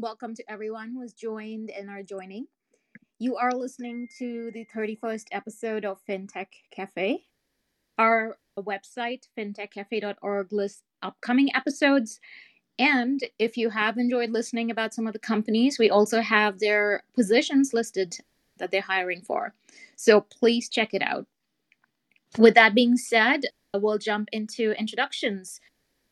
Welcome to everyone who has joined and are joining. You are listening to the 31st episode of FinTech Cafe. Our website, fintechcafe.org, lists upcoming episodes. And if you have enjoyed listening about some of the companies, we also have their positions listed that they're hiring for. So please check it out. With that being said, we'll jump into introductions.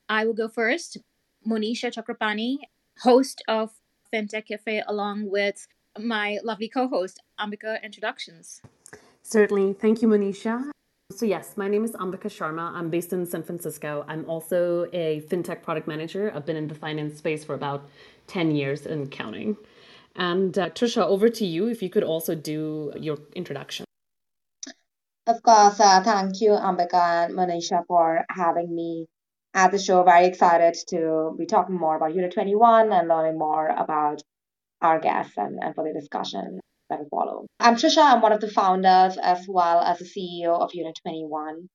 I will go first. Monisha Chakrapani, host of FinTech Cafe, along with my lovely co host, Ambika. Introductions. Certainly. Thank you, Monisha. So, yes, my name is Ambika Sharma. I'm based in San Francisco. I'm also a fintech product manager. I've been in the finance space for about 10 years and counting. And uh, Trisha, over to you if you could also do your introduction. Of course. Uh, thank you, Ambika and Monisha, for having me at the show. Very excited to be talking more about Unit 21 and learning more about our guests and, and for the discussion that will follow. I'm Trisha. I'm one of the founders as well as the CEO of Unit 21.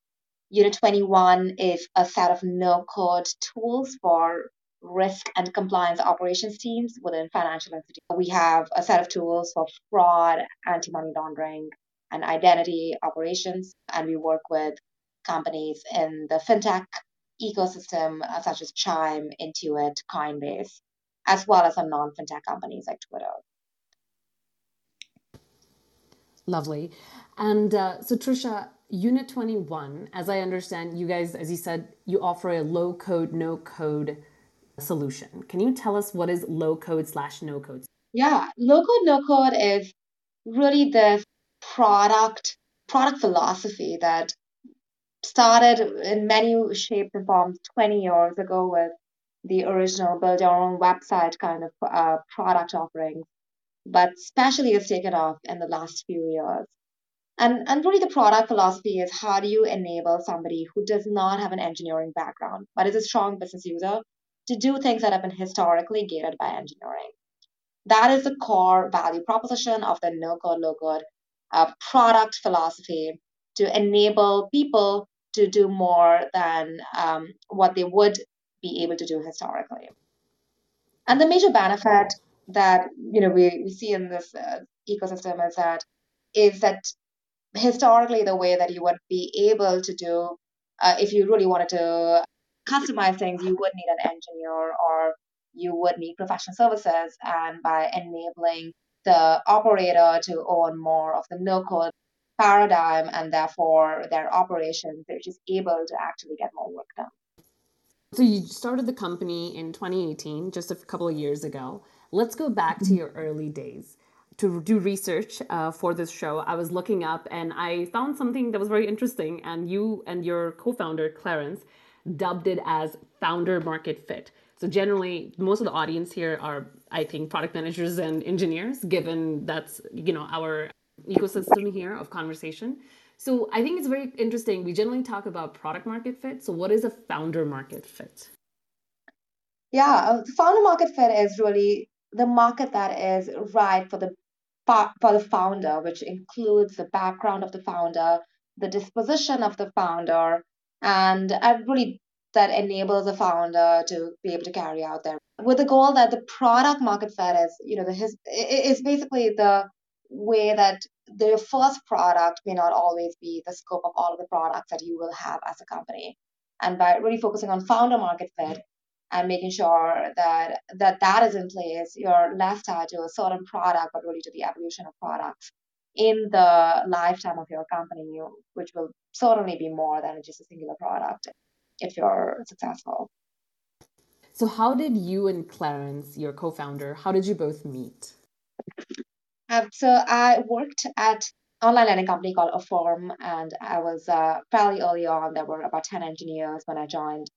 Unit 21 is a set of no code tools for risk and compliance operations teams within financial institutions. We have a set of tools for fraud, anti money laundering, and identity operations. And we work with companies in the fintech ecosystem, uh, such as Chime, Intuit, Coinbase, as well as some non fintech companies like Twitter. Lovely. And uh, so, Trisha, Unit 21, as I understand, you guys, as you said, you offer a low code, no code solution. Can you tell us what is low code slash no code? Yeah, low code, no code is really this product product philosophy that started in many shapes and forms 20 years ago with the original build your own website kind of uh, product offerings, but especially has taken off in the last few years. And, and really, the product philosophy is how do you enable somebody who does not have an engineering background, but is a strong business user, to do things that have been historically gated by engineering. That is the core value proposition of the no code, low code uh, product philosophy to enable people to do more than um, what they would be able to do historically. And the major benefit that you know we, we see in this uh, ecosystem is that is that historically the way that you would be able to do uh, if you really wanted to customize things you would need an engineer or you would need professional services and by enabling the operator to own more of the no code paradigm and therefore their operations, they're just able to actually get more work done. So you started the company in 2018, just a couple of years ago. Let's go back to your early days. To do research uh, for this show, I was looking up and I found something that was very interesting. And you and your co founder, Clarence, dubbed it as founder market fit. So generally, most of the audience here are, I think, product managers and engineers, given that's you know our ecosystem here of conversation. So I think it's very interesting. We generally talk about product market fit. So what is a founder market fit? Yeah, uh, the founder market fit is really the market that is right for the for the founder, which includes the background of the founder, the disposition of the founder, and, and really that enables a founder to be able to carry out their with the goal that the product market fit is you know the his is basically the way that the first product may not always be the scope of all of the products that you will have as a company and by really focusing on founder market fit and making sure that that that is in place you're less tied to a certain product but really to the evolution of products in the lifetime of your company which will certainly be more than just a singular product if you're successful. So, how did you and Clarence, your co founder, how did you both meet? Um, so, I worked at online learning company called Affirm, and I was uh, fairly early on. There were about 10 engineers when I joined.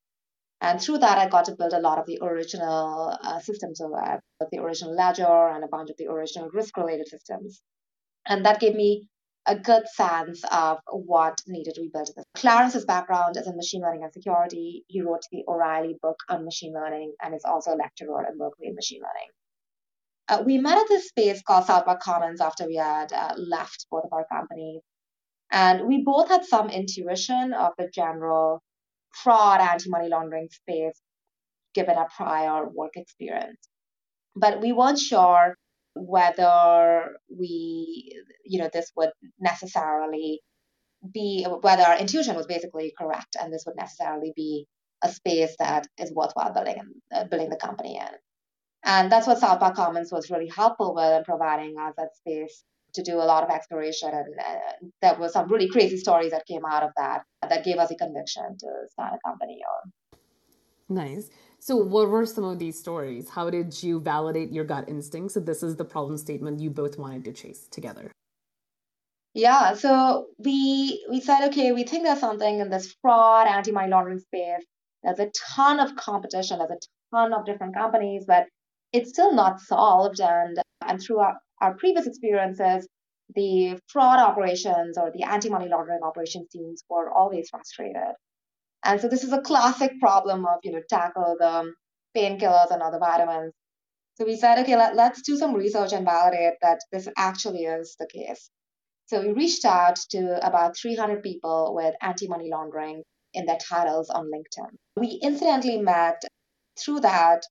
And through that, I got to build a lot of the original uh, systems. So I built the original ledger and a bunch of the original risk related systems. And that gave me a good sense of what needed to be built. Clarence's background is in machine learning and security. He wrote the O'Reilly book on machine learning and is also a lecturer in Berkeley in machine learning. Uh, we met at this space called South Park Commons after we had uh, left both of our companies. And we both had some intuition of the general fraud, anti money laundering space, given our prior work experience. but we weren't sure whether we, you know, this would necessarily be whether our intuition was basically correct and this would necessarily be a space that is worthwhile building and uh, building the company in. And that's what South Park Commons was really helpful with in providing us that space to do a lot of exploration. And uh, there were some really crazy stories that came out of that that gave us a conviction to start a company. Or nice. So, what were some of these stories? How did you validate your gut instinct? So, this is the problem statement you both wanted to chase together. Yeah, so we we said, okay, we think there's something in this fraud, anti-money laundering space. There's a ton of competition. There's a ton of different companies, but it's still not solved. And and through our, our previous experiences, the fraud operations or the anti-money laundering operations teams were always frustrated. And so this is a classic problem of, you know, tackle the painkillers and other vitamins. So we said, okay, let, let's do some research and validate that this actually is the case. So we reached out to about 300 people with anti-money laundering in their titles on LinkedIn. We incidentally met through that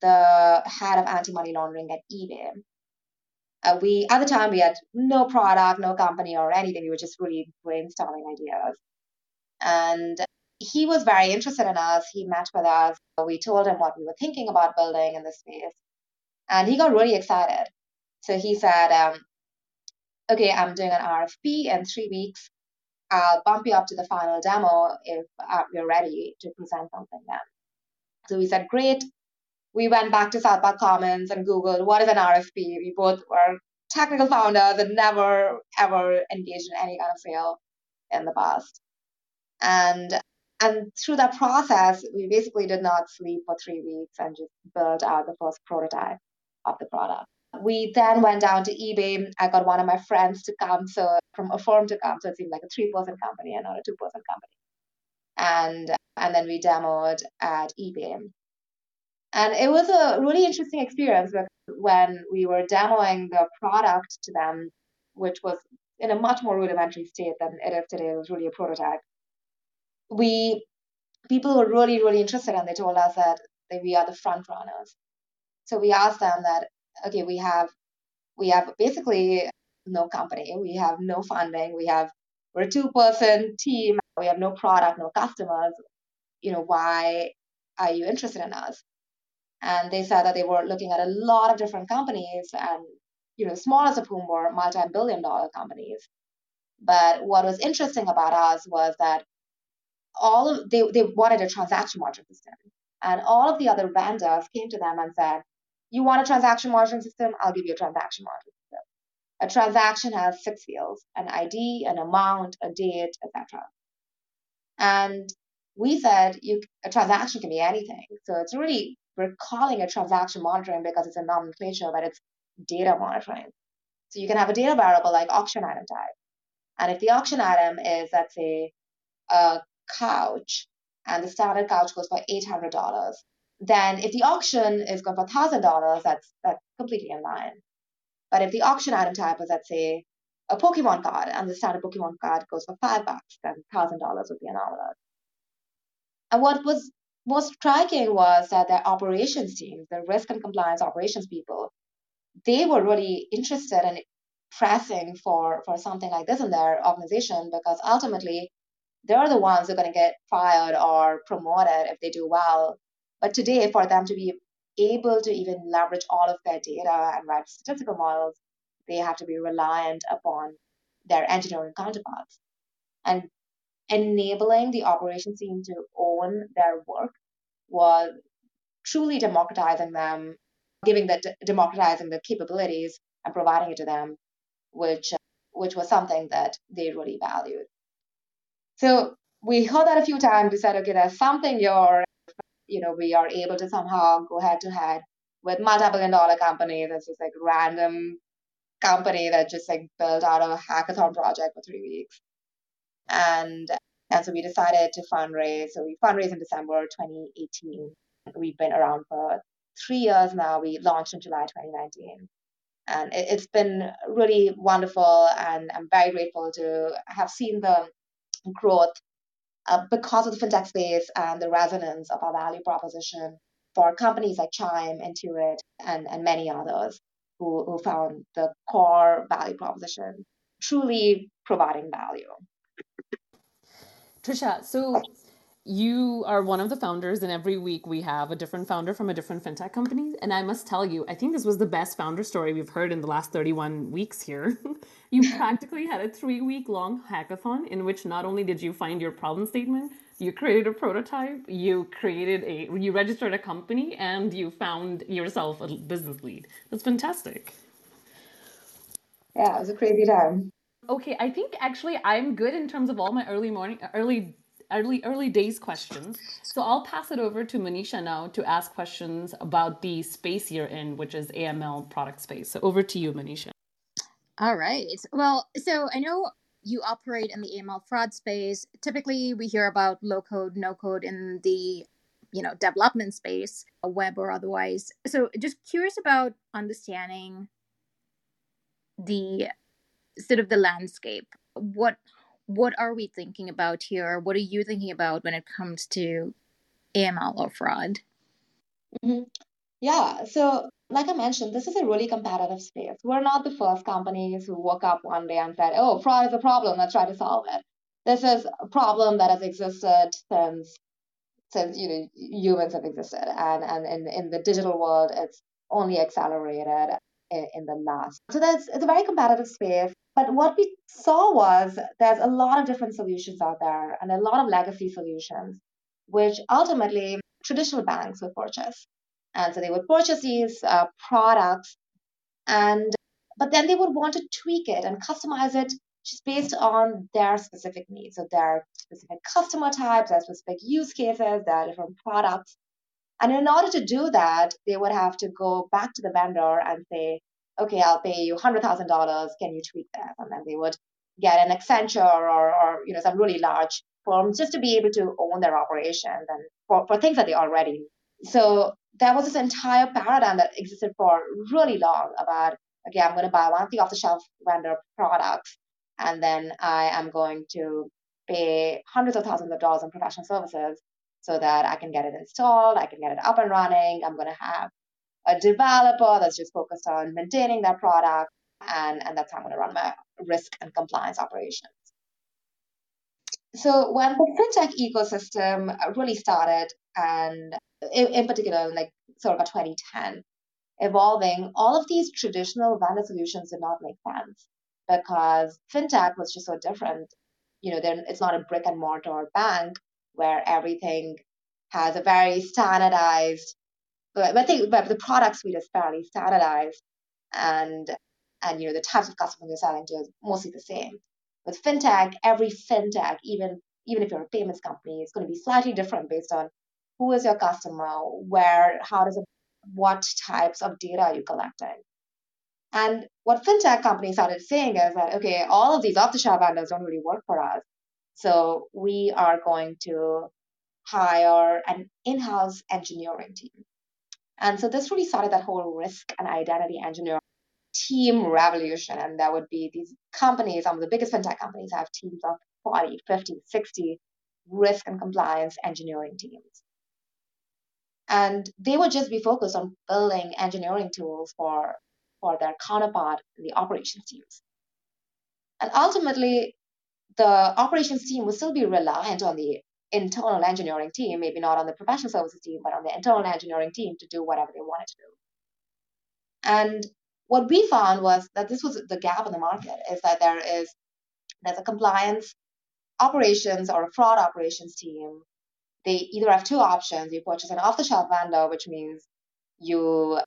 the head of anti-money laundering at eBay. Uh, we at the time we had no product, no company or anything. We were just really brainstorming ideas, and he was very interested in us. He met with us. We told him what we were thinking about building in this space, and he got really excited. So he said, um, "Okay, I'm doing an RFP in three weeks. I'll bump you up to the final demo if uh, you're ready to present something then." So we said, "Great." We went back to South Park Commons and Googled what is an RFP. We both were technical founders and never ever engaged in any kind of sale in the past. And and through that process, we basically did not sleep for three weeks and just built out the first prototype of the product. We then went down to eBay. I got one of my friends to come, so from Affirm to come, so it seemed like a three-person company and not a two-person company. And and then we demoed at eBay. And it was a really interesting experience when we were demoing the product to them, which was in a much more rudimentary state than it is today. It was really a prototype. We people were really, really interested and they told us that, we are the front runners. So we asked them that, okay, we have we have basically no company, we have no funding, we have we're a two-person team, we have no product, no customers. You know, why are you interested in us? And they said that they were looking at a lot of different companies and you know smallest of whom were multi-billion dollar companies. But what was interesting about us was that all of they, they wanted a transaction monitoring system. And all of the other vendors came to them and said you want a transaction monitoring system? I'll give you a transaction monitoring system. A transaction has six fields an id an amount a date etc and we said you a transaction can be anything. So it's really we're calling it transaction monitoring because it's a nomenclature, but it's data monitoring. So you can have a data variable like auction item type. And if the auction item is, let's say, a couch, and the standard couch goes for $800, then if the auction is going for $1,000, that's, that's completely in line. But if the auction item type is, let's say, a Pokemon card, and the standard Pokemon card goes for five bucks, then $1,000 would be anomalous. And what was most striking was that the operations team, the risk and compliance operations people, they were really interested in pressing for, for something like this in their organization because ultimately they're the ones who are going to get fired or promoted if they do well. But today, for them to be able to even leverage all of their data and write statistical models, they have to be reliant upon their engineering counterparts. And enabling the operations team to own their work was truly democratizing them, giving the democratizing the capabilities and providing it to them, which which was something that they really valued. So we heard that a few times. We said, okay, there's something you're, you know, we are able to somehow go head to head with multi-billion dollar companies. That's just like random company that just like built out of a hackathon project for three weeks. And and so we decided to fundraise. So we fundraised in December 2018. We've been around for three years now. We launched in July 2019. And it, has been really wonderful. And I'm very grateful to have seen the growth uh, because of the fintech space and the resonance of our value proposition for companies like Chime, Intuit, and, and many others who, who found the core value proposition truly providing value. Trisha, so you are one of the founders, and every week we have a different founder from a different fintech company. And I must tell you, I think this was the best founder story we've heard in the last 31 weeks here. you practically had a three week long hackathon in which not only did you find your problem statement, you created a prototype, you created a, you registered a company, and you found yourself a business lead. That's fantastic. Yeah, it was a crazy time. Okay, I think actually I'm good in terms of all my early morning, early early early days questions. So I'll pass it over to Manisha now to ask questions about the space you're in, which is AML product space. So over to you, Manisha. All right. Well, so I know you operate in the AML fraud space. Typically, we hear about low code, no code in the you know development space, web or otherwise. So just curious about understanding the sort of the landscape. What what are we thinking about here? What are you thinking about when it comes to AML or fraud? Mm-hmm. Yeah, so like I mentioned, this is a really competitive space. We're not the first companies who woke up one day and said, oh, fraud is a problem, let's try to solve it. This is a problem that has existed since since you know humans have existed and and in, in the digital world it's only accelerated in, in the last so that's it's a very competitive space but what we saw was there's a lot of different solutions out there and a lot of legacy solutions, which ultimately traditional banks would purchase. And so they would purchase these uh, products, and but then they would want to tweak it and customize it just based on their specific needs. So their specific customer types, their specific use cases, their different products. And in order to do that, they would have to go back to the vendor and say, okay, I'll pay you $100,000. Can you tweak that? And then they would get an Accenture or, or you know, some really large firms just to be able to own their operations and for, for things that they already. So there was this entire paradigm that existed for really long about, okay, I'm going to buy one of the off-the-shelf vendor products, and then I am going to pay hundreds of thousands of dollars in professional services so that I can get it installed, I can get it up and running, I'm going to have a developer that's just focused on maintaining that product, and, and that's how I'm going to run my risk and compliance operations. So when the fintech ecosystem uh, really started, and in, in particular, like sort of 2010, evolving, all of these traditional vendor solutions did not make sense because fintech was just so different. You know, it's not a brick and mortar bank where everything has a very standardized but I think but the product suite is fairly standardized, and and you know the types of customers you're selling to is mostly the same. With fintech, every fintech, even even if you're a payments company, it's going to be slightly different based on who is your customer, where, how does it, what types of data are you collecting. And what fintech companies started saying is that okay, all of these off-the-shelf vendors don't really work for us, so we are going to hire an in-house engineering team and so this really started that whole risk and identity engineering team revolution. And there would be these companies, some of the biggest fintech companies have teams of 40, 50, 60 risk and compliance engineering teams. And they would just be focused on building engineering tools for, for their counterpart the operations teams. And ultimately, the operations team would still be reliant on the internal engineering team, maybe not on the professional services team, but on the internal engineering team to do whatever they wanted to do. And what we found was that this was the gap in the market is that there is there's a compliance operations or a fraud operations team. They either have two options. You purchase an off-the-shelf vendor, which means you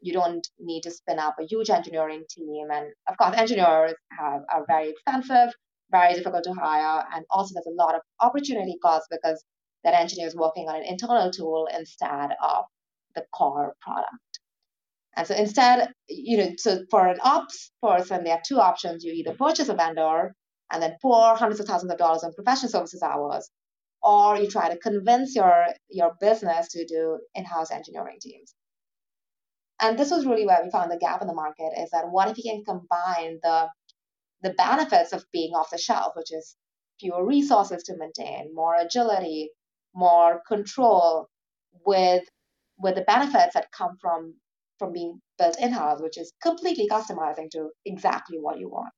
you don't need to spin up a huge engineering team. And of course, engineers have, are very expensive very difficult to hire, and also there's a lot of opportunity cost because that engineer is working on an internal tool instead of the core product. And so instead, you know, so for an ops person, they have two options. You either purchase a vendor and then pour hundreds of thousands of dollars on professional services hours, or you try to convince your your business to do in-house engineering teams. And this was really where we found the gap in the market is that what if you can combine the the benefits of being off the shelf, which is fewer resources to maintain, more agility, more control with with the benefits that come from from being built in-house, which is completely customizing to exactly what you want.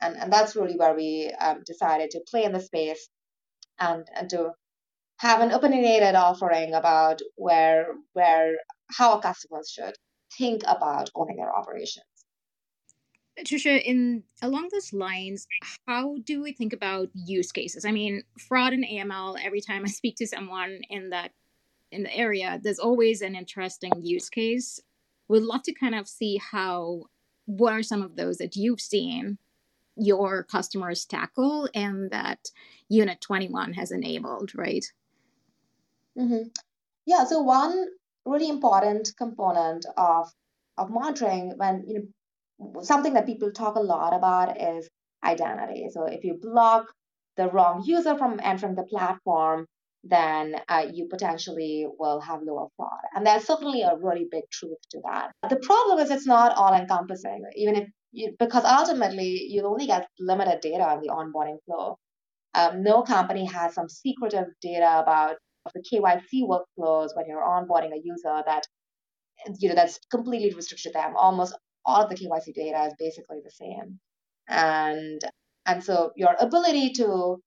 And, and that's really where we um, decided to play in the space and, and to have an opinionated offering about where where how customers should think about owning their operations. Trisha, in along those lines, how do we think about use cases? I mean, fraud and AML. Every time I speak to someone in that in the area, there's always an interesting use case. We'd love to kind of see how what are some of those that you've seen your customers tackle and that Unit 21 has enabled, right? Mm-hmm. Yeah. So one really important component of of monitoring when you know something that people talk a lot about is identity. So if you block the wrong user from entering the platform, then uh, you potentially will have lower fraud. And there's certainly a really big truth to that. The problem is it's not all encompassing, even if you, because ultimately you only get limited data on the onboarding flow. Um, no company has some secretive data about the KYC workflows when you're onboarding a user that you know that's completely restricted to them. Almost all of the KYC data is basically the same, and and so your ability to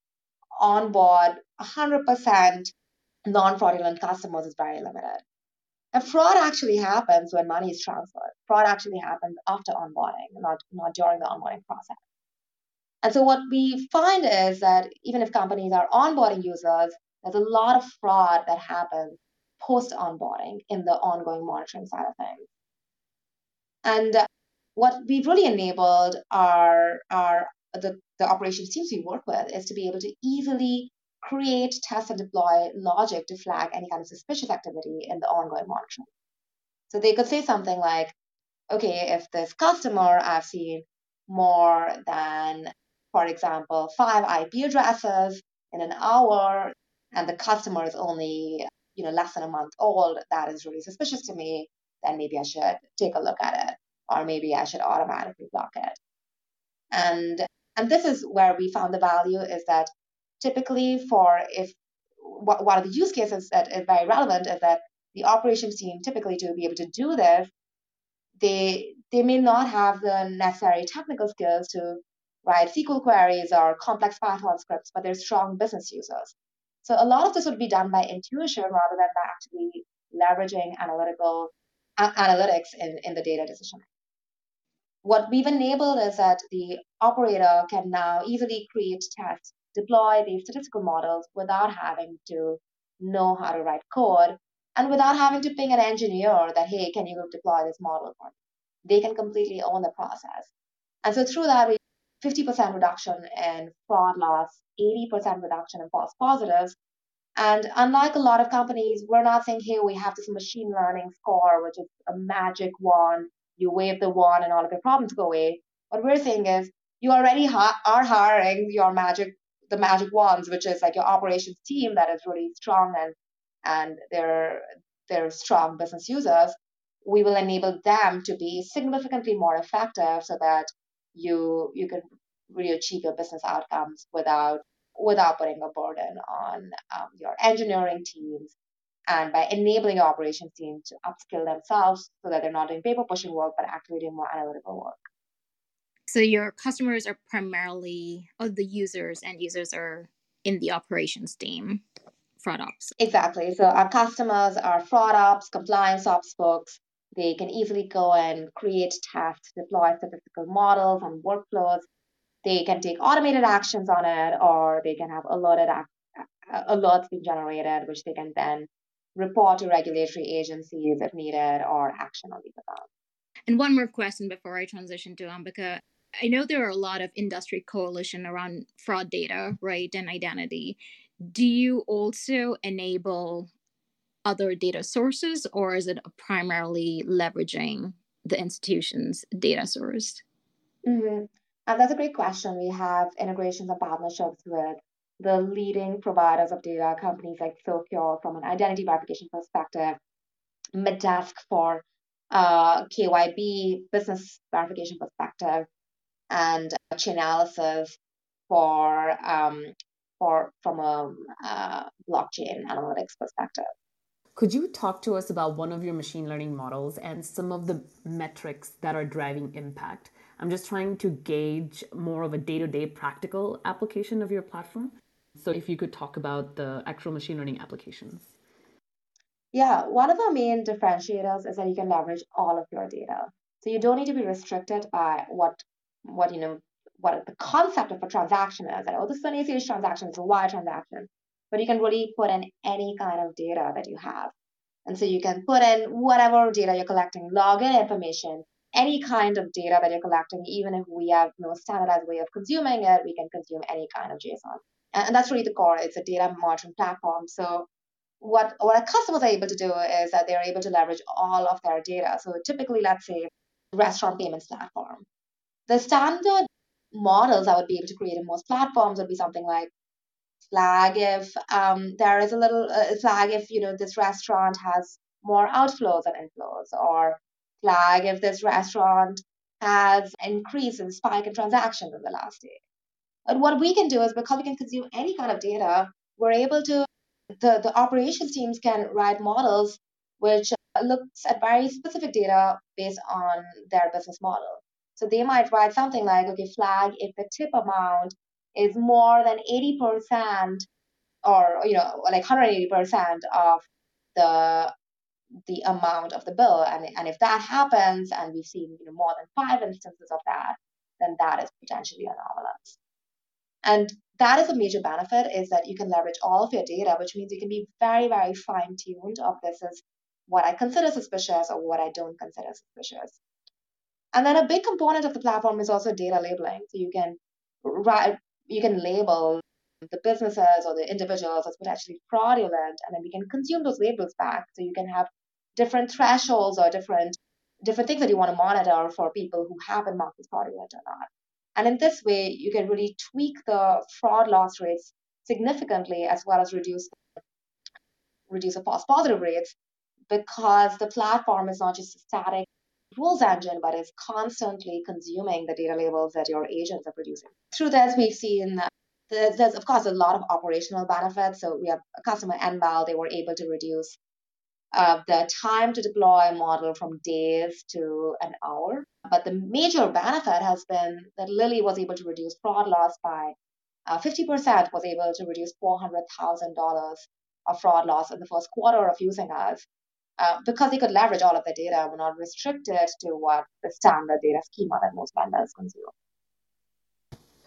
onboard 100% non-fraudulent customers is very limited. And fraud actually happens when money is transferred. Fraud actually happens after onboarding, not, not during the onboarding process. And so what we find is that even if companies are onboarding users, there's a lot of fraud that happens post onboarding in the ongoing monitoring side of things. And what we've really enabled our, our the, the operations teams we work with is to be able to easily create, test, and deploy logic to flag any kind of suspicious activity in the ongoing monitoring. So they could say something like, okay, if this customer I've seen more than, for example, five IP addresses in an hour, and the customer is only, you know, less than a month old, that is really suspicious to me, then maybe I should take a look at it, or maybe I should automatically block it. And and this is where we found the value is that typically for if one of the use cases that is very relevant is that the operations team typically to be able to do this, they they may not have the necessary technical skills to write SQL queries or complex Python scripts, but they're strong business users. So a lot of this would be done by intuition rather than by actually leveraging analytical analytics in, in the data decision. What we've enabled is that the operator can now easily create tests, deploy these statistical models without having to know how to write code and without having to ping an engineer that, hey, can you deploy this model for me? They can completely own the process. And so through that, we 50% reduction in fraud loss, 80% reduction in false positives. And unlike a lot of companies, we're not saying, hey, we have this machine learning score, which is a magic wand you wave the wand and all of your problems go away. What we're saying is you already ha- are hiring your magic, the magic wands, which is like your operations team that is really strong and and they're they're strong business users. We will enable them to be significantly more effective so that you you can really achieve your business outcomes without without putting a burden on um, your engineering teams and by enabling your operations team to upskill themselves so that they're not doing paper pushing work but actually doing more analytical work. So your customers are primarily or the users and users are in the operations team fraud ops. Exactly. So our customers are fraud ops compliance ops folks. They can easily go and create tests deploy statistical models and workflows they can take automated actions on it or they can have alerted alerts being generated which they can then report to regulatory agencies if needed or action on these accounts. And one more question before I transition to Ambika. I know there are a lot of industry coalition around fraud data, right, and identity. Do you also enable other data sources, or is it primarily leveraging the institution's data source? Mm-hmm. Uh, that's a great question. We have integrations and partnerships with the leading providers of data, companies like Socure from an identity verification perspective, Middesk for uh, KYB business verification perspective, and Chainalysis for um, for from a uh, blockchain analytics perspective. Could you talk to us about one of your machine learning models and some of the metrics that are driving impact? I'm just trying to gauge more of a day to day practical application of your platform. So, if you could talk about the actual machine learning applications. Yeah, one of our main differentiators is that you can leverage all of your data. So you don't need to be restricted by what what you know what the concept of a transaction is. That oh, this is an ACH transaction, it's a wire transaction. But you can really put in any kind of data that you have. And so you can put in whatever data you're collecting, login information, any kind of data that you're collecting, even if we have no standardized way of consuming it, we can consume any kind of JSON. And that's really the core. It's a data monitoring platform. So what what our customers are able to do is that they're able to leverage all of their data. So typically, let's say restaurant payments platform. The standard models I would be able to create in most platforms would be something like flag if um, there is a little uh, flag if you know this restaurant has more outflows than inflows, or flag if this restaurant has increased in spike in transactions in the last day. And what we can do is because we can consume any kind of data, we're able to the, the operations teams can write models which looks at very specific data based on their business model. So they might write something like, okay, flag if the tip amount is more than 80% or, you know, like 180% of the the amount of the bill. And, and if that happens, and we've seen you know, more than five instances of that, then that is potentially anomalous. And that is a major benefit is that you can leverage all of your data, which means you can be very, very fine tuned of this is what I consider suspicious or what I don't consider suspicious. And then a big component of the platform is also data labeling. So you can you can label the businesses or the individuals as potentially fraudulent, and then we can consume those labels back. So you can have different thresholds or different different things that you want to monitor for people who have been marked as fraudulent or not. And in this way, you can really tweak the fraud loss rates significantly as well as reduce reduce the false positive rates because the platform is not just a static rules engine, but is constantly consuming the data labels that your agents are producing. Through this, we've seen uh, that there's, of course, a lot of operational benefits. So we have a customer Enval, they were able to reduce uh, the time to deploy a model from days to an hour. But the major benefit has been that Lili was able to reduce fraud loss by uh, 50%, was able to reduce $400,000 of fraud loss in the first quarter of using us uh, because they could leverage all of the data we're not restricted to what the standard data schema that most vendors consume.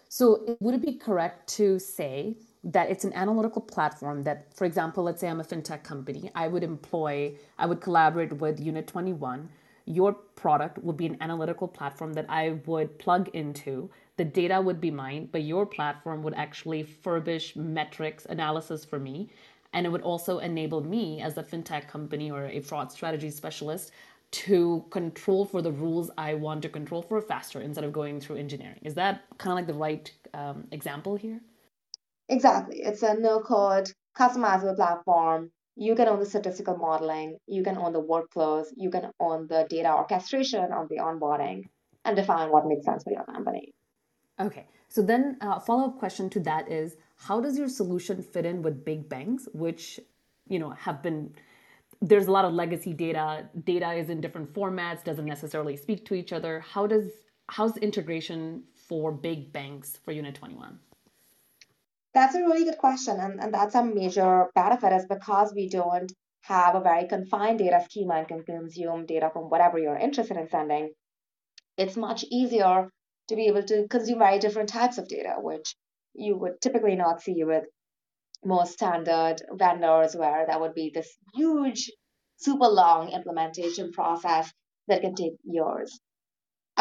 So, would it be correct to say that it's an analytical platform that, for example, let's say I'm a fintech company, I would employ, I would collaborate with Unit 21. Your product would be an analytical platform that I would plug into. The data would be mine, but your platform would actually furbish metrics analysis for me. And it would also enable me as a fintech company or a fraud strategy specialist to control for the rules I want to control for faster instead of going through engineering. Is that kind of like the right um, example here? Exactly. It's a no code, customizable platform. You can own the statistical modeling, you can own the workflows, you can own the data orchestration of the onboarding, and define what makes sense for your company. Okay. So then a uh, follow-up question to that is how does your solution fit in with big banks which you know have been there's a lot of legacy data data is in different formats doesn't necessarily speak to each other how does how's integration for big banks for unit 21 that's a really good question. And, and that's a major benefit is because we don't have a very confined data schema and can consume data from whatever you're interested in sending, it's much easier to be able to consume very different types of data, which you would typically not see with most standard vendors, where that would be this huge, super long implementation process that can take years.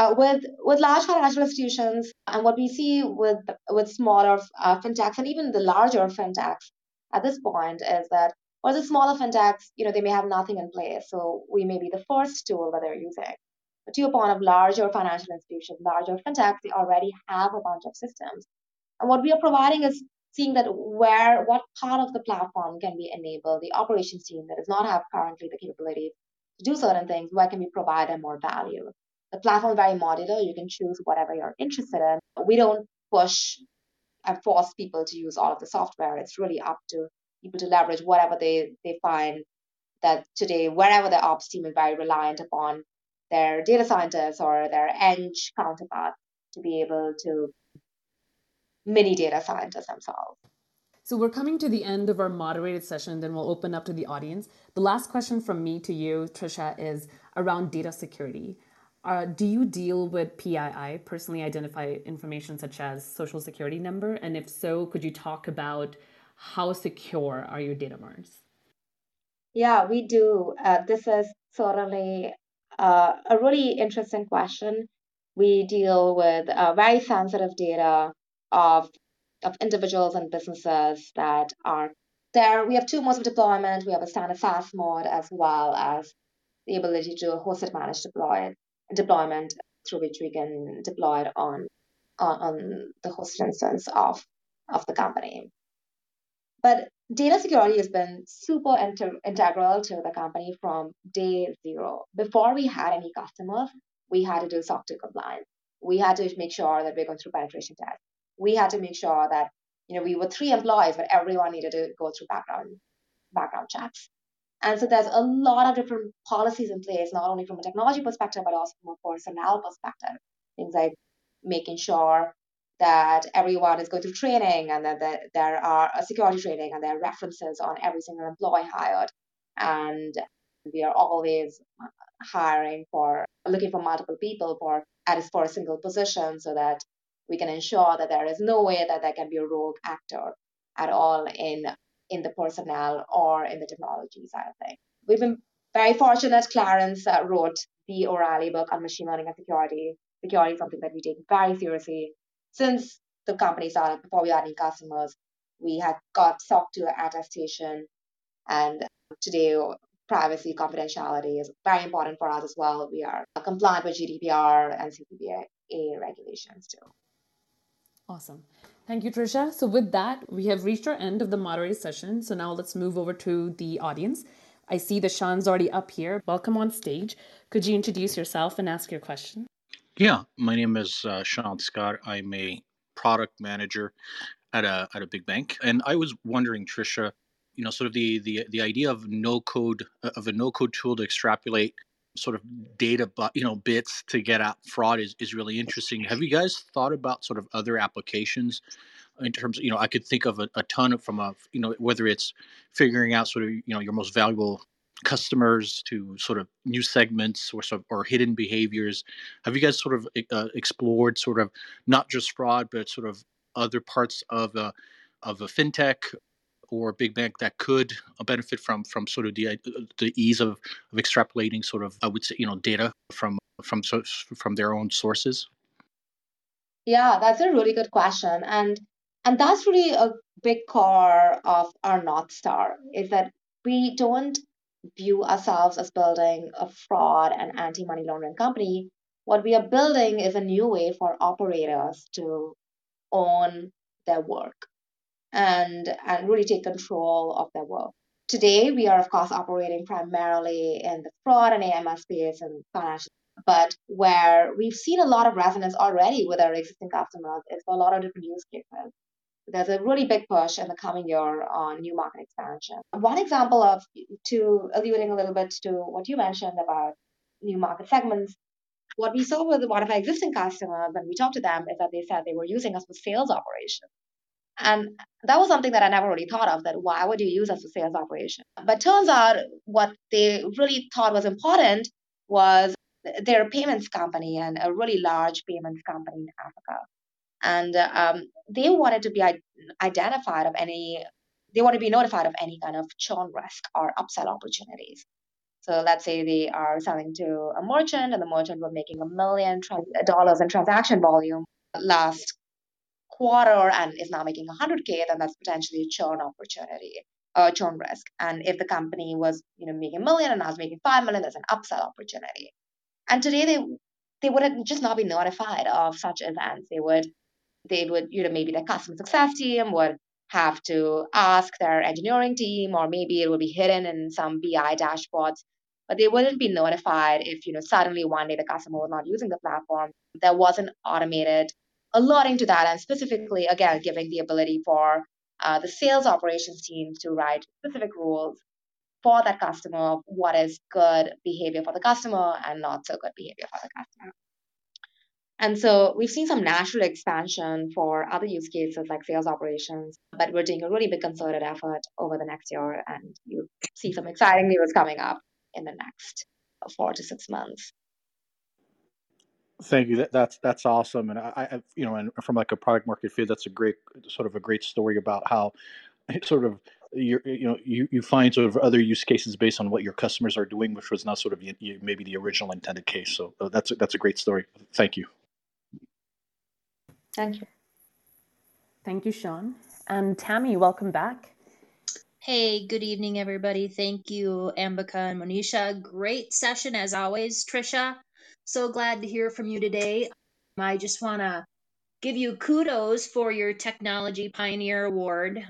Uh, with with large financial institutions and what we see with with smaller uh, fintechs and even the larger fintechs at this point is that or the smaller fintechs, you know, they may have nothing in place, so we may be the first tool that they're using. But to your point of larger financial institutions, larger fintechs, they already have a bunch of systems, and what we are providing is seeing that where what part of the platform can we enable the operations team that does not have currently the capability to do certain things, where can we provide them more value? The platform very modular. You can choose whatever you're interested in. We don't push and force people to use all of the software. It's really up to people to leverage whatever they, they find that today, wherever the ops team is very reliant upon their data scientists or their eng counterparts to be able to mini data scientists themselves. So we're coming to the end of our moderated session, then we'll open up to the audience. The last question from me to you, Trisha, is around data security. Uh, do you deal with PII, personally identified information such as social security number? And if so, could you talk about how secure are your data marts? Yeah, we do. Uh, this is certainly uh, a really interesting question. We deal with uh, very sensitive data of of individuals and businesses that are there. We have two modes of deployment. We have a standard SaaS mode as well as the ability to host it, manage, deploy it, deployment through which we can deploy it on on, the host instance of of the company. But data security has been super inter- integral to the company from day zero. Before we had any customers, we had to do SOC 2 compliance. We had to make sure that we're going through penetration tests. We had to make sure that you know we were three employees, but everyone needed to go through background background checks. And so there's a lot of different policies in place, not only from a technology perspective, but also from a personnel perspective. Things like making sure that everyone is going through training and that there are a security training and there are references on every single employee hired. And we are always hiring for looking for multiple people for at least for a single position so that we can ensure that there is no way that there can be a rogue actor at all in in the personnel or in the technology side of things. We've been very fortunate. Clarence uh, wrote the O'Reilly book on machine learning and security. Security is something that we take very seriously since the company started, before we had any customers, we had got SOC 2 attestation. And today, privacy confidentiality is very important for us as well. We are compliant with GDPR and CCPA regulations too. Awesome. Thank you, Trisha. So, with that, we have reached our end of the moderated session. So, now let's move over to the audience. I see that Sean's already up here. Welcome on stage. Could you introduce yourself and ask your question? Yeah, my name is uh, Sean Scott. I'm a product manager at a at a big bank, and I was wondering, Trisha, you know, sort of the the the idea of no code of a no code tool to extrapolate sort of data, but you know, bits to get at fraud is is really interesting. Have you guys thought about sort of other applications? in terms of, you know i could think of a, a ton from a you know whether it's figuring out sort of you know your most valuable customers to sort of new segments or sort of, or hidden behaviors have you guys sort of uh, explored sort of not just fraud but sort of other parts of a of a fintech or a big bank that could uh, benefit from from sort of the uh, the ease of, of extrapolating sort of I would say you know data from from from their own sources? Yeah, that's a really good question, and and that's really a big core of our north star is that we don't view ourselves as building a fraud and anti money laundering company. What we are building is a new way for operators to own their work and, and really take control of their work. Today, we are, of course, operating primarily in the fraud and AML space and financial, but where we've seen a lot of resonance already with our existing customers is for a lot of different use cases there's a really big push in the coming year on new market expansion. One example of, to alluding a little bit to what you mentioned about new market segments, what we saw with one of our existing customers when we talked to them is that they said they were using us for sales operations. And that was something that I never really thought of that why would you use us for sales operation? But turns out what they really thought was important was they're a payments company and a really large payments company in Africa and um, they wanted to be identified of any they want to be notified of any kind of churn risk or upsell opportunities so let's say they are selling to a merchant and the merchant was making a million dollars in transaction volume last quarter and is now making 100k then that's potentially a churn opportunity uh, churn risk. And if the company was you know making a million and now is making 5 million there's an upsell opportunity. And today they they would just not be notified of such events. They would they would, you know, maybe the customer success team would have to ask their engineering team, or maybe it would be hidden in some BI dashboards, but they wouldn't be notified if, you know, suddenly one day the customer was not using the platform. There wasn't automated alerting to that, and specifically, again, giving the ability for uh, the sales operations team to write specific rules for that customer what is good behavior for the customer and not so good behavior for the customer. And so we've seen some natural expansion for other use cases like sales operations, but we're doing a really big concerted effort over the next year, and you see some exciting news coming up in the next four to six months. Thank you. That, that's that's awesome, and I, I, you know, and from like a product market fit, that's a great sort of a great story about how sort of you you know you, you find sort of other use cases based on what your customers are doing, which was not sort of maybe the original intended case. So uh, that's a, that's a great story. Thank you. Thank you. Thank you, Sean. And Tammy, welcome back. Hey, good evening, everybody. Thank you, Ambika and Monisha. Great session as always, Trisha. So glad to hear from you today. Um, I just want to give you kudos for your Technology Pioneer Award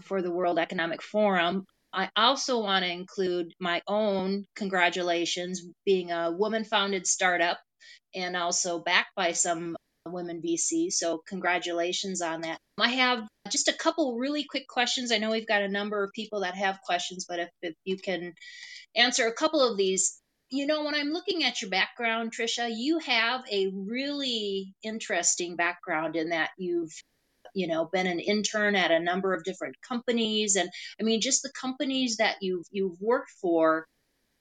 for the World Economic Forum. I also want to include my own congratulations being a woman founded startup and also backed by some women VC. So, congratulations on that. I have just a couple really quick questions. I know we've got a number of people that have questions, but if, if you can answer a couple of these. You know, when I'm looking at your background, Trisha, you have a really interesting background in that you've you know been an intern at a number of different companies. And i mean just the companies that you've you've worked for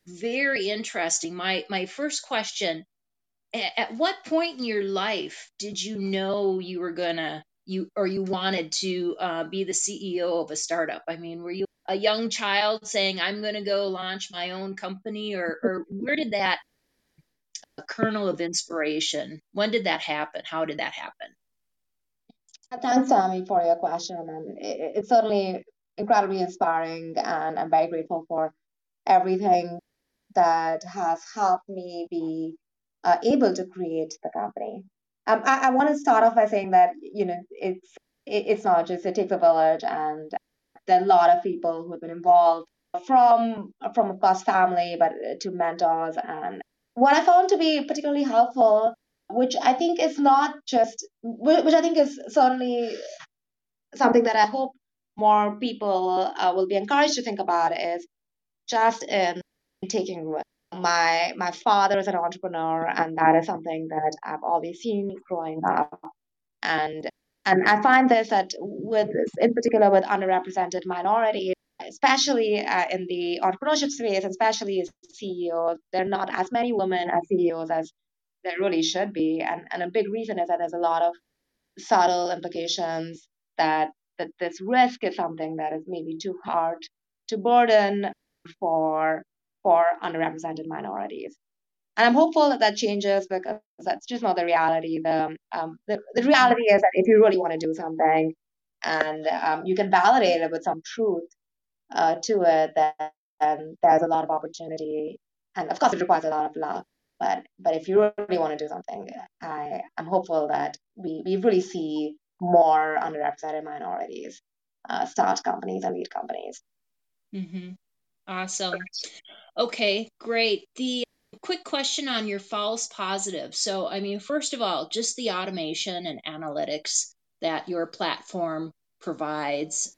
very interesting. My my first question at what point in your life did you know you were gonna you or you wanted to uh, be the ceo of a startup? I mean were you a young child saying i'm going to go launch my own company or, or where did that kernel of inspiration when did that happen how did that happen Thanks, Tammy, for your question. And it's certainly incredibly inspiring, and I'm very grateful for everything that has helped me be uh, able to create the company. Um, I, I want to start off by saying that you know it's it, it's not just it takes a village, and there are a lot of people who have been involved from from of family, but to mentors. And what I found to be particularly helpful which I think is not just, which I think is certainly something that I hope more people uh, will be encouraged to think about is just in taking risks. My my father is an entrepreneur, and that is something that I've always seen growing up. And and I find this that with in particular with underrepresented minorities, especially uh, in the entrepreneurship space, especially as CEOs, there are not as many women as CEOs as there really should be. And, and a big reason is that there's a lot of subtle implications that, that this risk is something that is maybe too hard to burden for, for underrepresented minorities. And I'm hopeful that that changes because that's just not the reality. The, um, the, the reality is that if you really want to do something and um, you can validate it with some truth uh, to it, then there's a lot of opportunity. And of course, it requires a lot of luck. But but if you really want to do something, I I'm hopeful that we, we really see more underrepresented minorities uh, start companies and lead companies. Mm-hmm. Awesome. Okay, great. The quick question on your false positive. So, I mean, first of all, just the automation and analytics that your platform provides,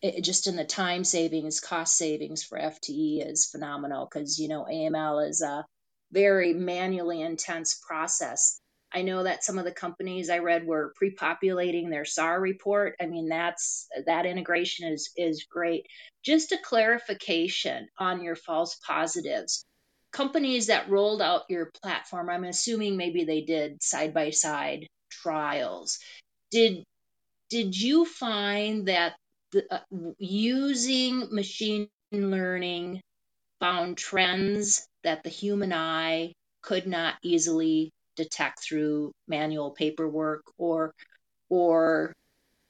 it, just in the time savings, cost savings for FTE is phenomenal because, you know, AML is a very manually intense process. I know that some of the companies I read were pre-populating their SAR report. I mean, that's that integration is is great. Just a clarification on your false positives. Companies that rolled out your platform, I'm assuming maybe they did side by side trials. Did did you find that the, uh, using machine learning found trends that the human eye could not easily detect through manual paperwork? Or or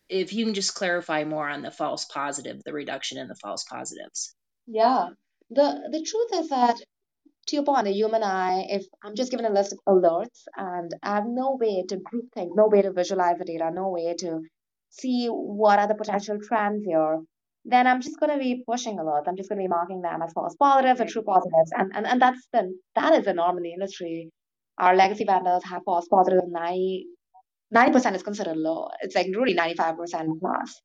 if you can just clarify more on the false positive the reduction in the false positives. Yeah. The the truth is that to your point the human eye if i'm just given a list of alerts and i have no way to group things no way to visualize the data no way to see what are the potential trends here then I'm just going to be pushing a lot. I'm just going to be marking them as false positives or true positives. And, and, and that's the, that is the norm in the industry. Our legacy vendors have false positives 90, 90% is considered low. It's like really 95% plus.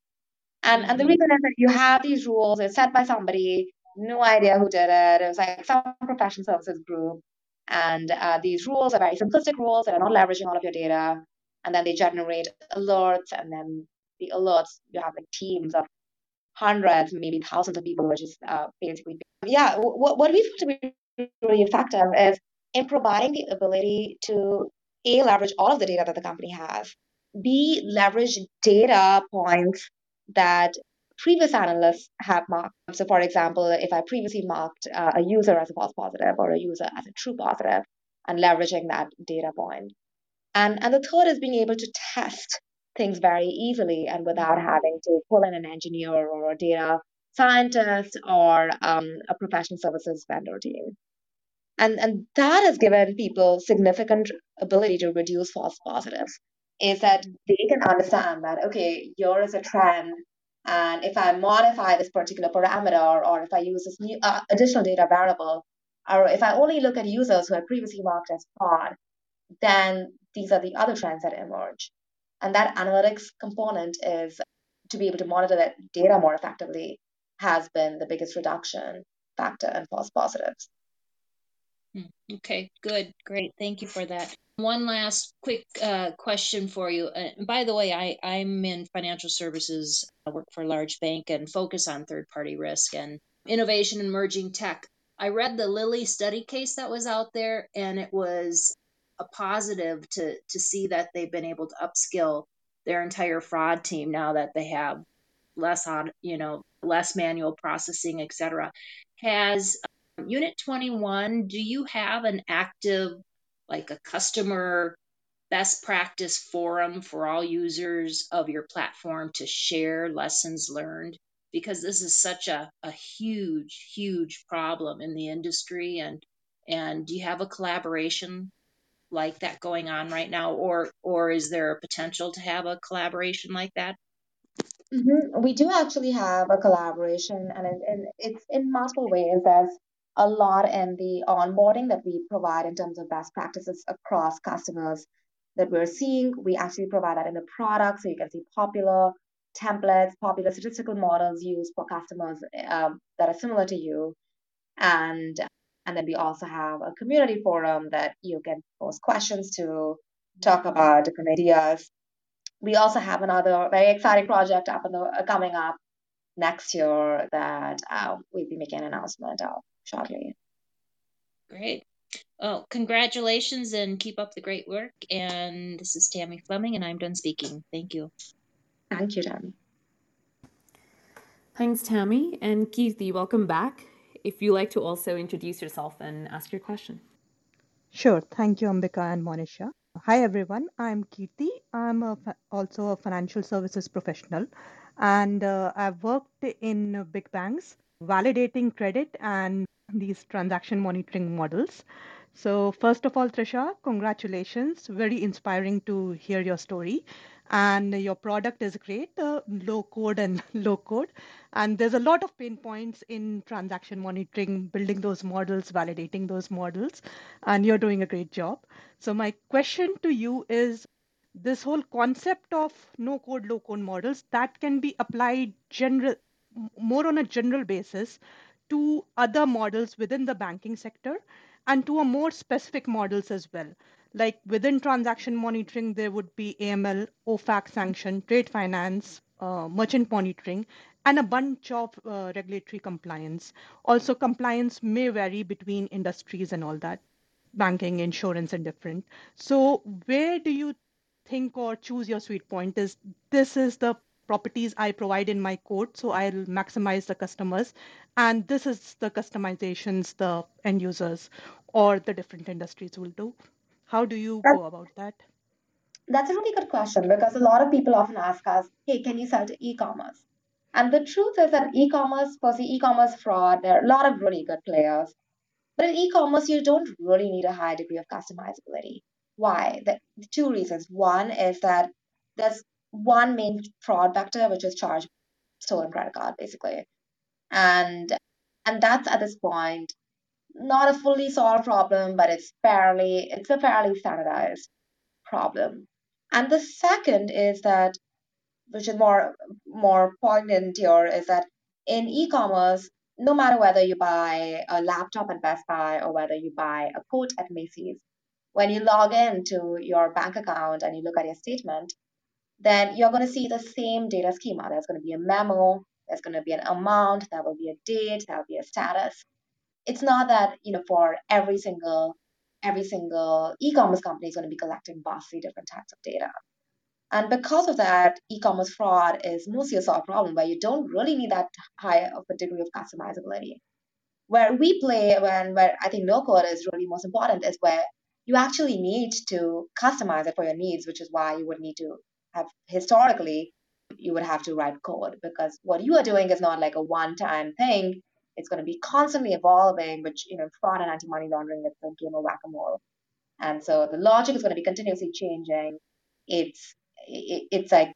And, and the mm-hmm. reason is that you have these rules, it's set by somebody, no idea who did it. It was like some professional services group. And uh, these rules are very simplistic rules that are not leveraging all of your data. And then they generate alerts. And then the alerts, you have like teams of hundreds, maybe thousands of people, which is uh, basically, yeah, what, what we found to be really effective is in providing the ability to A, leverage all of the data that the company has, B, leverage data points that previous analysts have marked. So, for example, if I previously marked uh, a user as a false positive or a user as a true positive, and leveraging that data point. And, and the third is being able to test things very easily and without having to pull in an engineer or a data scientist or um, a professional services vendor team. And, and that has given people significant ability to reduce false positives is that they can understand that, okay, here is a trend and if I modify this particular parameter, or if I use this new uh, additional data variable, or if I only look at users who are previously marked as fraud, then these are the other trends that emerge. And that analytics component is to be able to monitor that data more effectively has been the biggest reduction factor in false positives. Hmm, okay, good, great. Thank you for that. One last quick uh, question for you. Uh, by the way, I, I'm in financial services. I work for a large bank and focus on third party risk and innovation and emerging tech. I read the Lili study case that was out there, and it was a positive to to see that they've been able to upskill their entire fraud team now that they have less on you know less manual processing, etc. Has um, Unit 21? Do you have an active like a customer best practice forum for all users of your platform to share lessons learned because this is such a, a huge huge problem in the industry and and do you have a collaboration like that going on right now or or is there a potential to have a collaboration like that mm-hmm. we do actually have a collaboration and, and it's in multiple ways there's a lot in the onboarding that we provide in terms of best practices across customers that we're seeing. We actually provide that in the product, so you can see popular templates, popular statistical models used for customers um, that are similar to you, and and then we also have a community forum that you can post questions to, talk about different ideas. We also have another very exciting project up the, coming up next year that uh, we'll be making an announcement of shortly. Great. Oh, congratulations and keep up the great work. And this is Tammy Fleming, and I'm done speaking. Thank you. Thank you, Tammy. Thanks, Tammy. And Kirti, welcome back. If you like to also introduce yourself and ask your question. Sure. Thank you, Ambika and Monisha. Hi, everyone. I'm Kirti. I'm a also a financial services professional, and uh, I've worked in big banks validating credit and these transaction monitoring models. So, first of all, Trisha, congratulations. Very inspiring to hear your story. And your product is great, uh, low code and low code. And there's a lot of pain points in transaction monitoring, building those models, validating those models. And you're doing a great job. So, my question to you is this whole concept of no code, low code models that can be applied general more on a general basis to other models within the banking sector and to a more specific models as well. Like within transaction monitoring, there would be AML, OFAC sanction, trade finance, uh, merchant monitoring, and a bunch of uh, regulatory compliance. Also, compliance may vary between industries and all that, banking, insurance, and different. So, where do you think or choose your sweet point? Is this is the properties I provide in my code. So I'll maximize the customers. And this is the customizations the end users or the different industries will do. How do you go about that? That's a really good question because a lot of people often ask us, hey, can you sell to e commerce? And the truth is that e commerce, for the e commerce fraud, there are a lot of really good players. But in e commerce, you don't really need a high degree of customizability. Why? The, two reasons. One is that there's one main fraud vector, which is charge stolen credit card, basically. And and that's at this point not a fully solved problem, but it's fairly it's a fairly standardized problem. And the second is that, which is more more poignant here, is that in e-commerce, no matter whether you buy a laptop at Best Buy or whether you buy a coat at Macy's, when you log in to your bank account and you look at your statement, then you're going to see the same data schema. There's going to be a memo, there's going to be an amount, there will be a date, there will be a status. It's not that, you know, for every single every single e-commerce company is going to be collecting vastly different types of data. And because of that, e-commerce fraud is mostly a solved problem where you don't really need that high of a degree of customizability. Where we play when where I think no code is really most important is where you actually need to customize it for your needs, which is why you would need to have historically you would have to write code because what you are doing is not like a one-time thing. It's going to be constantly evolving, which you know fraud and anti-money laundering is a game of whack-a-mole. And so the logic is going to be continuously changing. It's it, it's like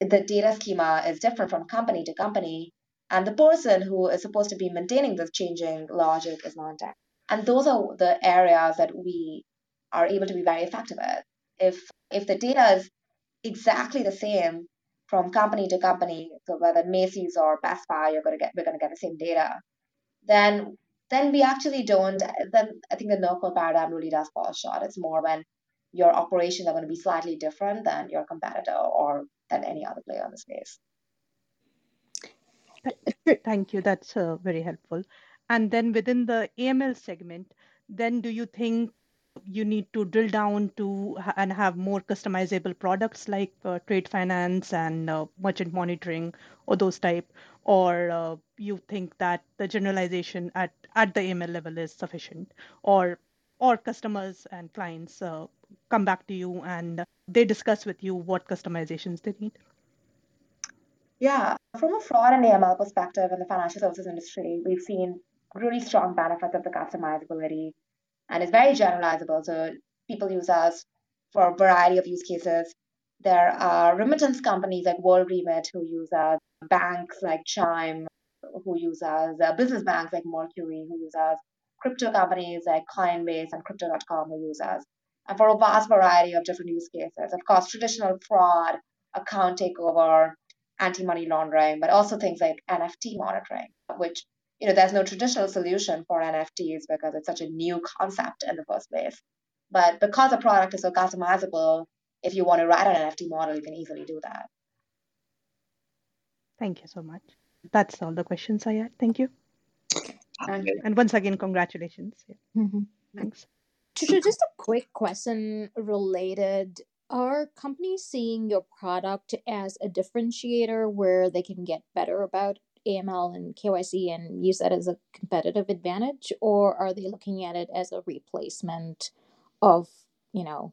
the data schema is different from company to company, and the person who is supposed to be maintaining this changing logic is not there. And those are the areas that we are able to be very effective at. If if the data is exactly the same from company to company, so whether Macy's or Best Buy, you're gonna get we're gonna get the same data, then then we actually don't. Then I think the no code paradigm really does fall short. It's more when your operations are going to be slightly different than your competitor or than any other player in the space. Thank you. That's uh, very helpful. And then within the AML segment, then do you think you need to drill down to and have more customizable products like uh, trade finance and uh, merchant monitoring or those type or uh, you think that the generalization at at the AML level is sufficient or or customers and clients uh, come back to you and they discuss with you what customizations they need? Yeah, from a fraud and AML perspective in the financial services industry, we've seen really strong benefits of the customizability and it's very generalizable. So people use us for a variety of use cases. There are remittance companies like World Remit who use us, banks like Chime who use us, uh, business banks like Mercury who use us, crypto companies like Coinbase and Crypto.com who use us and for a vast variety of different use cases. Of course, traditional fraud, account takeover, anti-money laundering, but also things like NFT monitoring, which you know there's no traditional solution for NFTs because it's such a new concept in the first place. But because the product is so customizable, if you want to write an NFT model, you can easily do that. Thank you so much. That's all the questions I had. Thank you. And once again, congratulations. Yeah. Mm-hmm. Thanks. Trisha, just a quick question related. Are companies seeing your product as a differentiator where they can get better about AML and KYC and use that as a competitive advantage? Or are they looking at it as a replacement of, you know,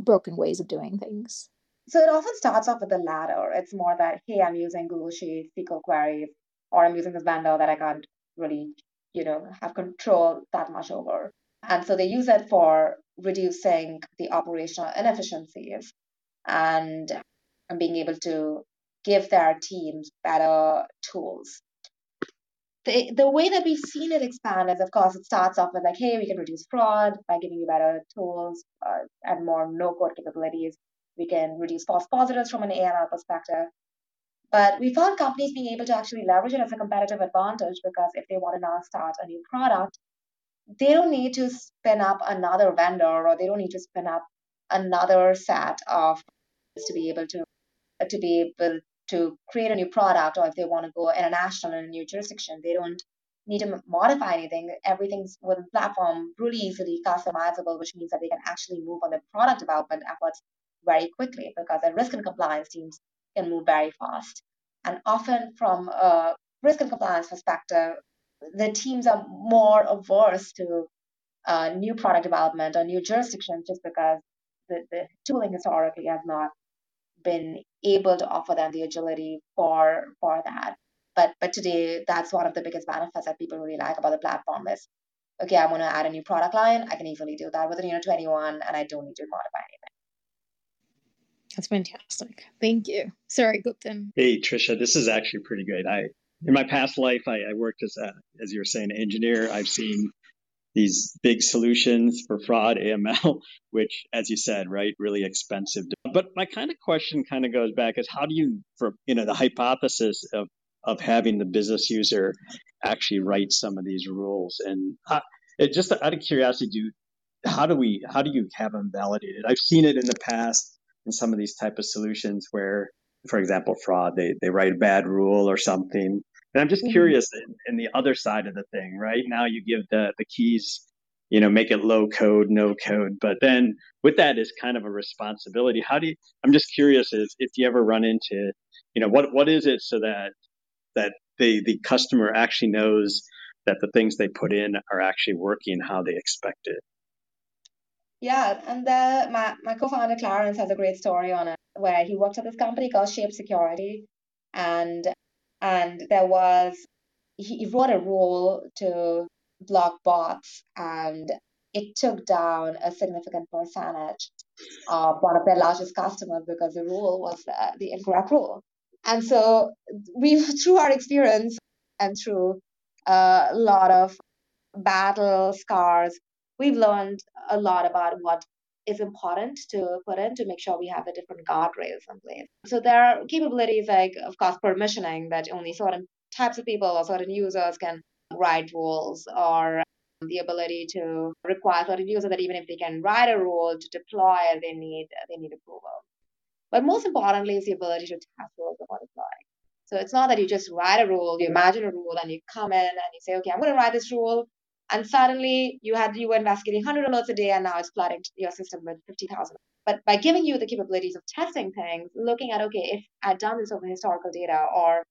broken ways of doing things? So it often starts off with the latter. It's more that, hey, I'm using Google Sheets, SQL queries, or I'm using this vendor that I can't really, you know, have control that much over. And so they use it for reducing the operational inefficiencies and, being able to give their teams better tools. The, the way that we've seen it expand is, of course, it starts off with like, hey, we can reduce fraud by giving you better tools uh, and more no code capabilities. We can reduce false positives from an AML perspective. But we found companies being able to actually leverage it as a competitive advantage because if they want to now start a new product, they don't need to spin up another vendor or they don't need to spin up another set of to be able to to be able to create a new product or if they want to go international in a new jurisdiction they don't need to modify anything. Everything's with the platform really easily customizable which means that they can actually move on the product development efforts very quickly because the risk and compliance teams can move very fast. And often from a risk and compliance perspective the teams are more averse to uh, new product development or new jurisdictions just because the, the tooling historically has not been able to offer them the agility for for that. But but today that's one of the biggest benefits that people really like about the platform is okay, I want to add a new product line, I can easily do that with a Unit 21 and I don't need to modify anything. That's fantastic. Thank you. Sorry, Guptan. Hey, Trisha, this is actually pretty good. I in my past life, I, I worked as a, as you were saying, engineer. I've seen these big solutions for fraud, AML, which, as you said, right, really expensive. But my kind of question kind of goes back is how do you, for you know, the hypothesis of of having the business user actually write some of these rules. And uh, it, just out of curiosity, do how do we how do you have them validated? I've seen it in the past in some of these type of solutions where, for example, fraud they they write a bad rule or something. And I'm just mm-hmm. curious in, in the other side of the thing, right? Now you give the the keys you know make it low code no code but then with that is kind of a responsibility how do you i'm just curious if, if you ever run into you know what what is it so that that the the customer actually knows that the things they put in are actually working how they expect it yeah and the, my, my co-founder clarence has a great story on it where he worked at this company called shape security and and there was he, wrote a rule to block bots and it took down a significant percentage of one of their largest customers because the rule was uh, the incorrect rule. And so we, through our experience and through a lot of battle scars, we've learned a lot about what is important to put in to make sure we have a different guardrails in place. So there are capabilities like, of course, permissioning that only certain types of people or certain users can write rules or the ability to require certain users that even if they can write a rule to deploy, they need they need approval. But most importantly is the ability to test rules before deploying. So it's not that you just write a rule, you imagine a rule, and you come in and you say, okay, I'm going to write this rule, and suddenly you had you were investigating 100 alerts a day, and now it's flooding your system with 50,000. But by giving you the capabilities of testing things, looking at okay, if I'd done this over historical data, or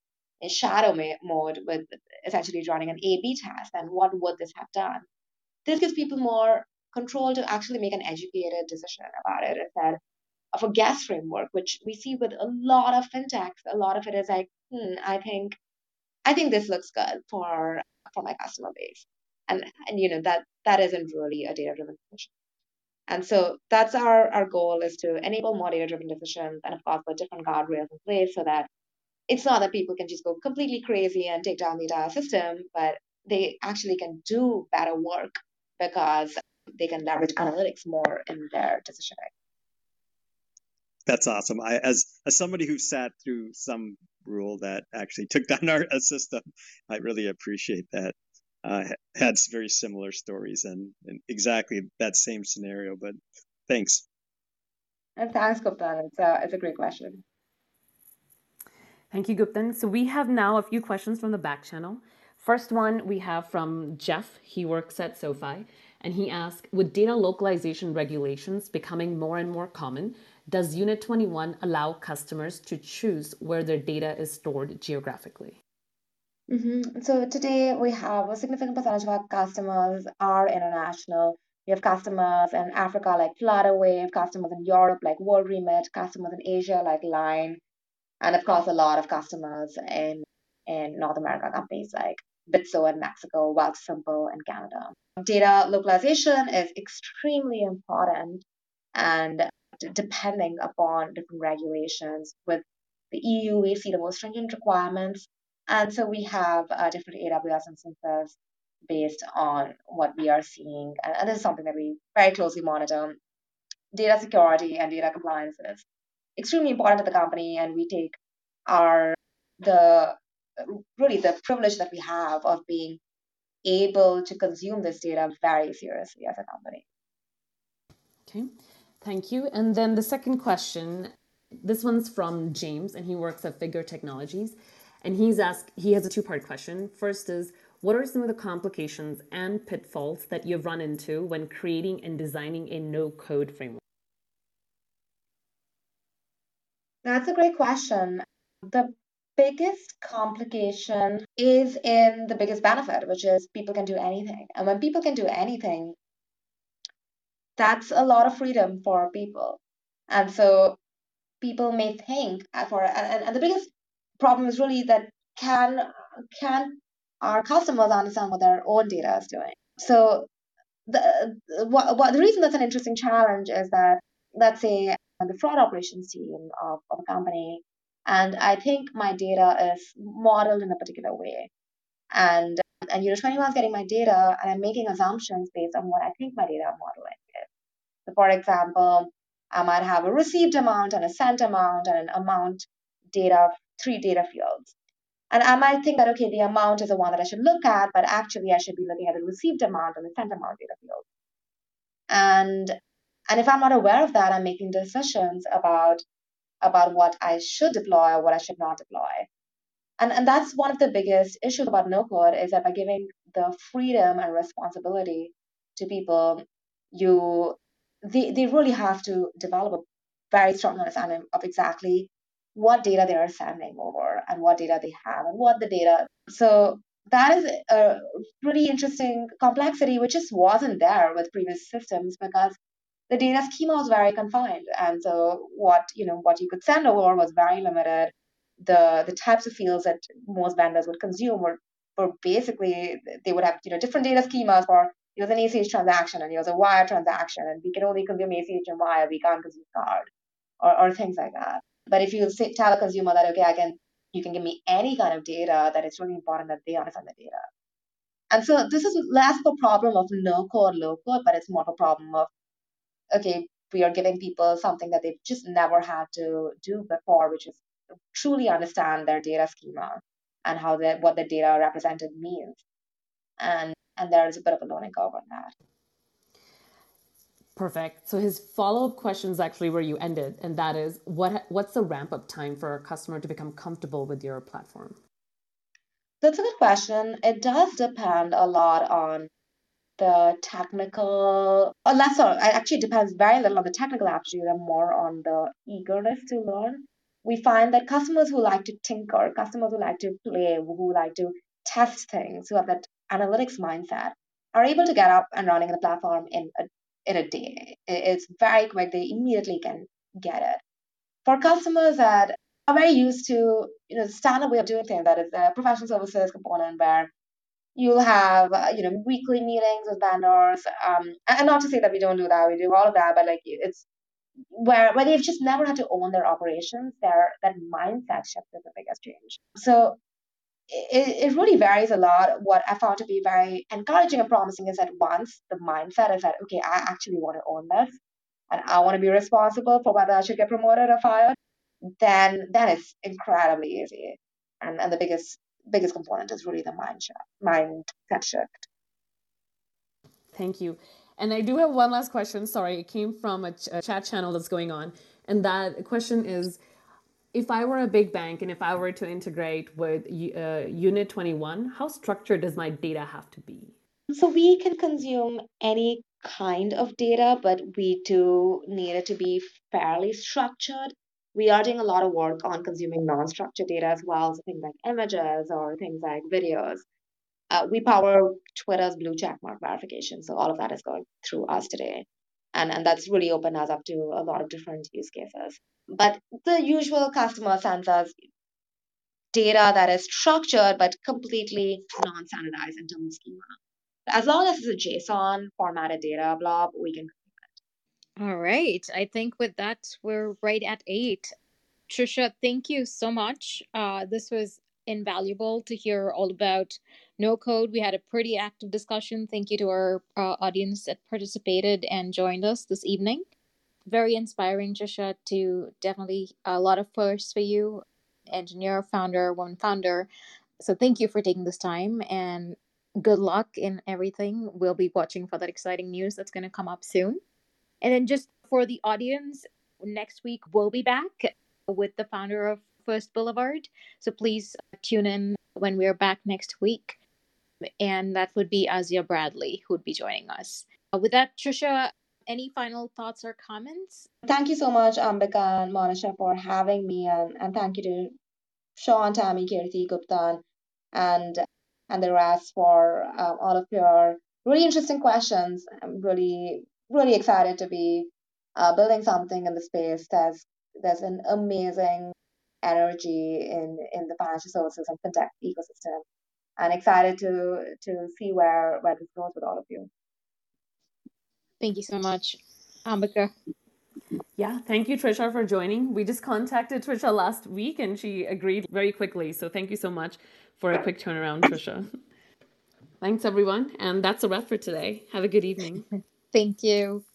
in shadow mode with essentially running an A-B test, then what would this have done? This gives people more control to actually make an educated decision about it instead of a guess framework, which we see with a lot of fintechs. A lot of it is like, hmm, I think, I think this looks good for for my customer base, and and you know that that isn't really a data-driven decision. And so that's our, our goal is to enable more data-driven decisions and of course put different guardrails in place so that it's not that people can just go completely crazy and take down the entire system, but they actually can do better work because they can leverage analytics more in their decision making. That's awesome. I, as as somebody who sat through some rule that actually took down our system, I really appreciate that. Uh, had very similar stories and, and exactly that same scenario. But thanks. And thanks, Gupta. It's a, it's a great question. Thank you, Guptan. So we have now a few questions from the back channel. First one we have from Jeff. He works at SoFi. And he asked, with data localization regulations becoming more and more common, does Unit 21 allow customers to choose where their data is stored geographically? Mm-hmm. So today we have a significant percentage of our customers are international. We have customers in Africa like Flutterwave, customers in Europe like WorldRemit, customers in Asia like Line, and of course a lot of customers in in North America companies like Bitso in Mexico, Wealthsimple in Canada. Data localization is extremely important and depending upon different regulations. With the EU, we see the most stringent requirements. And so we have uh, different AWS instances based on what we are seeing. And, and this is something that we very closely monitor. Data security and data compliance is extremely important to the company, and we take our the really the privilege that we have of being able to consume this data very seriously as a company. Okay, thank you. And then the second question, this one's from James, and he works at Figure Technologies, and he's asked he has a two-part question. First is what are some of the complications and pitfalls that you've run into when creating and designing a no-code framework? That's a great question. The biggest complication is in the biggest benefit, which is people can do anything. And when people can do anything, that's a lot of freedom for people. And so people may think for and, and the biggest problem is really that can can our customers understand what their own data is doing. So the what, what the reason that's an interesting challenge is that let's say I'm the fraud operations team of, of a company and I think my data is modeled in a particular way. And and Unit 21 is getting my data and I'm making assumptions based on what I think my data modeling is. So for example, I might have a received amount and a sent amount and an amount data, three data fields. And I might think that, okay, the amount is the one that I should look at, but actually I should be looking at the received amount and the sent amount data field. And and if I'm not aware of that, I'm making decisions about about what I should deploy or what I should not deploy. And and that's one of the biggest issues about no code is that by giving the freedom and responsibility to people, you they, they really have to develop a very strong understanding of exactly what data they are sending over and what data they have and what the data. So that is a pretty interesting complexity which just wasn't there with previous systems because the data schema was very confined and so what you know what you could send over was very limited the the types of fields that most vendors would consume were, were basically they would have you know different data schemas for it was an ACH transaction and it was a wire transaction and we can only consume ACH and wire we can't consume card or, or things like that but if you say, tell a consumer that okay I can you can give me any kind of data that it's really important that they understand the data and so this is less of a problem of no code low code but it's more of a problem of okay we are giving people something that they've just never had to do before which is truly understand their data schema and how the, what the data represented means. And and there's a bit of a learning curve on that. Perfect. So his follow-up question is actually where you ended, and that is what what's the ramp-up time for a customer to become comfortable with your platform? That's a good question. It does depend a lot on the technical or less or it actually depends very little on the technical aptitude and more on the eagerness to learn we find that customers who like to tinker, customers who like to play, who like to test things, who have that analytics mindset, are able to get up and running on the platform in a in a day. It's very quick; they immediately can get it. For customers that are very used to you know the standard way of doing things, that is the professional services component where you'll have uh, you know weekly meetings with vendors um, and not to say that we don't do that we do all of that but like it's where where they've just never had to own their operations, their that mindset shift is the biggest change. So it, it really varies a lot. What I found to be very encouraging and promising is that once the mindset is that okay, I actually want to own this and I want to be responsible for whether I should get promoted or fired, then then it's incredibly easy. And and the biggest biggest component is really the mind shift, mindset shift. Thank you. And I do have one last question. Sorry, it came from a, ch- a chat channel that's going on. And that question is if I were a big bank and if I were to integrate with uh, Unit 21, how structured does my data have to be? So we can consume any kind of data, but we do need it to be fairly structured. We are doing a lot of work on consuming non structured data as well, so things like images or things like videos uh, we power Twitter's blue checkmark verification. So all of that is going through us today. And, and that's really opened us up to a lot of different use cases. But the usual customer sends us data that is structured but completely non-standardized in terms schema. As long as it's a JSON formatted data blob, we can all right. I think with that, we're right at eight. Trisha, thank you so much. Uh, this was invaluable to hear all about no code. We had a pretty active discussion. Thank you to our uh, audience that participated and joined us this evening. Very inspiring, Trisha, to definitely a lot of firsts for you, engineer, founder, woman founder. So thank you for taking this time and good luck in everything. We'll be watching for that exciting news that's going to come up soon. And then just for the audience, next week we'll be back with the founder of First Boulevard. So please tune in when we're back next week. And that would be Azia Bradley who would be joining us. Uh, with that, Trisha, any final thoughts or comments? Thank you so much, Ambika and Monisha, for having me. And, and thank you to Sean, Tammy, Kirti, Gupta, and, and the rest for um, all of your really interesting questions. I'm really, really excited to be uh, building something in the space. There's, there's an amazing energy in, in the financial services and fintech ecosystem. And excited to to see where where this goes with all of you. Thank you so much, Ambika. Yeah, thank you, Trisha, for joining. We just contacted Trisha last week and she agreed very quickly. So thank you so much for a quick turnaround, Trisha. Thanks, everyone. And that's a wrap for today. Have a good evening. thank you.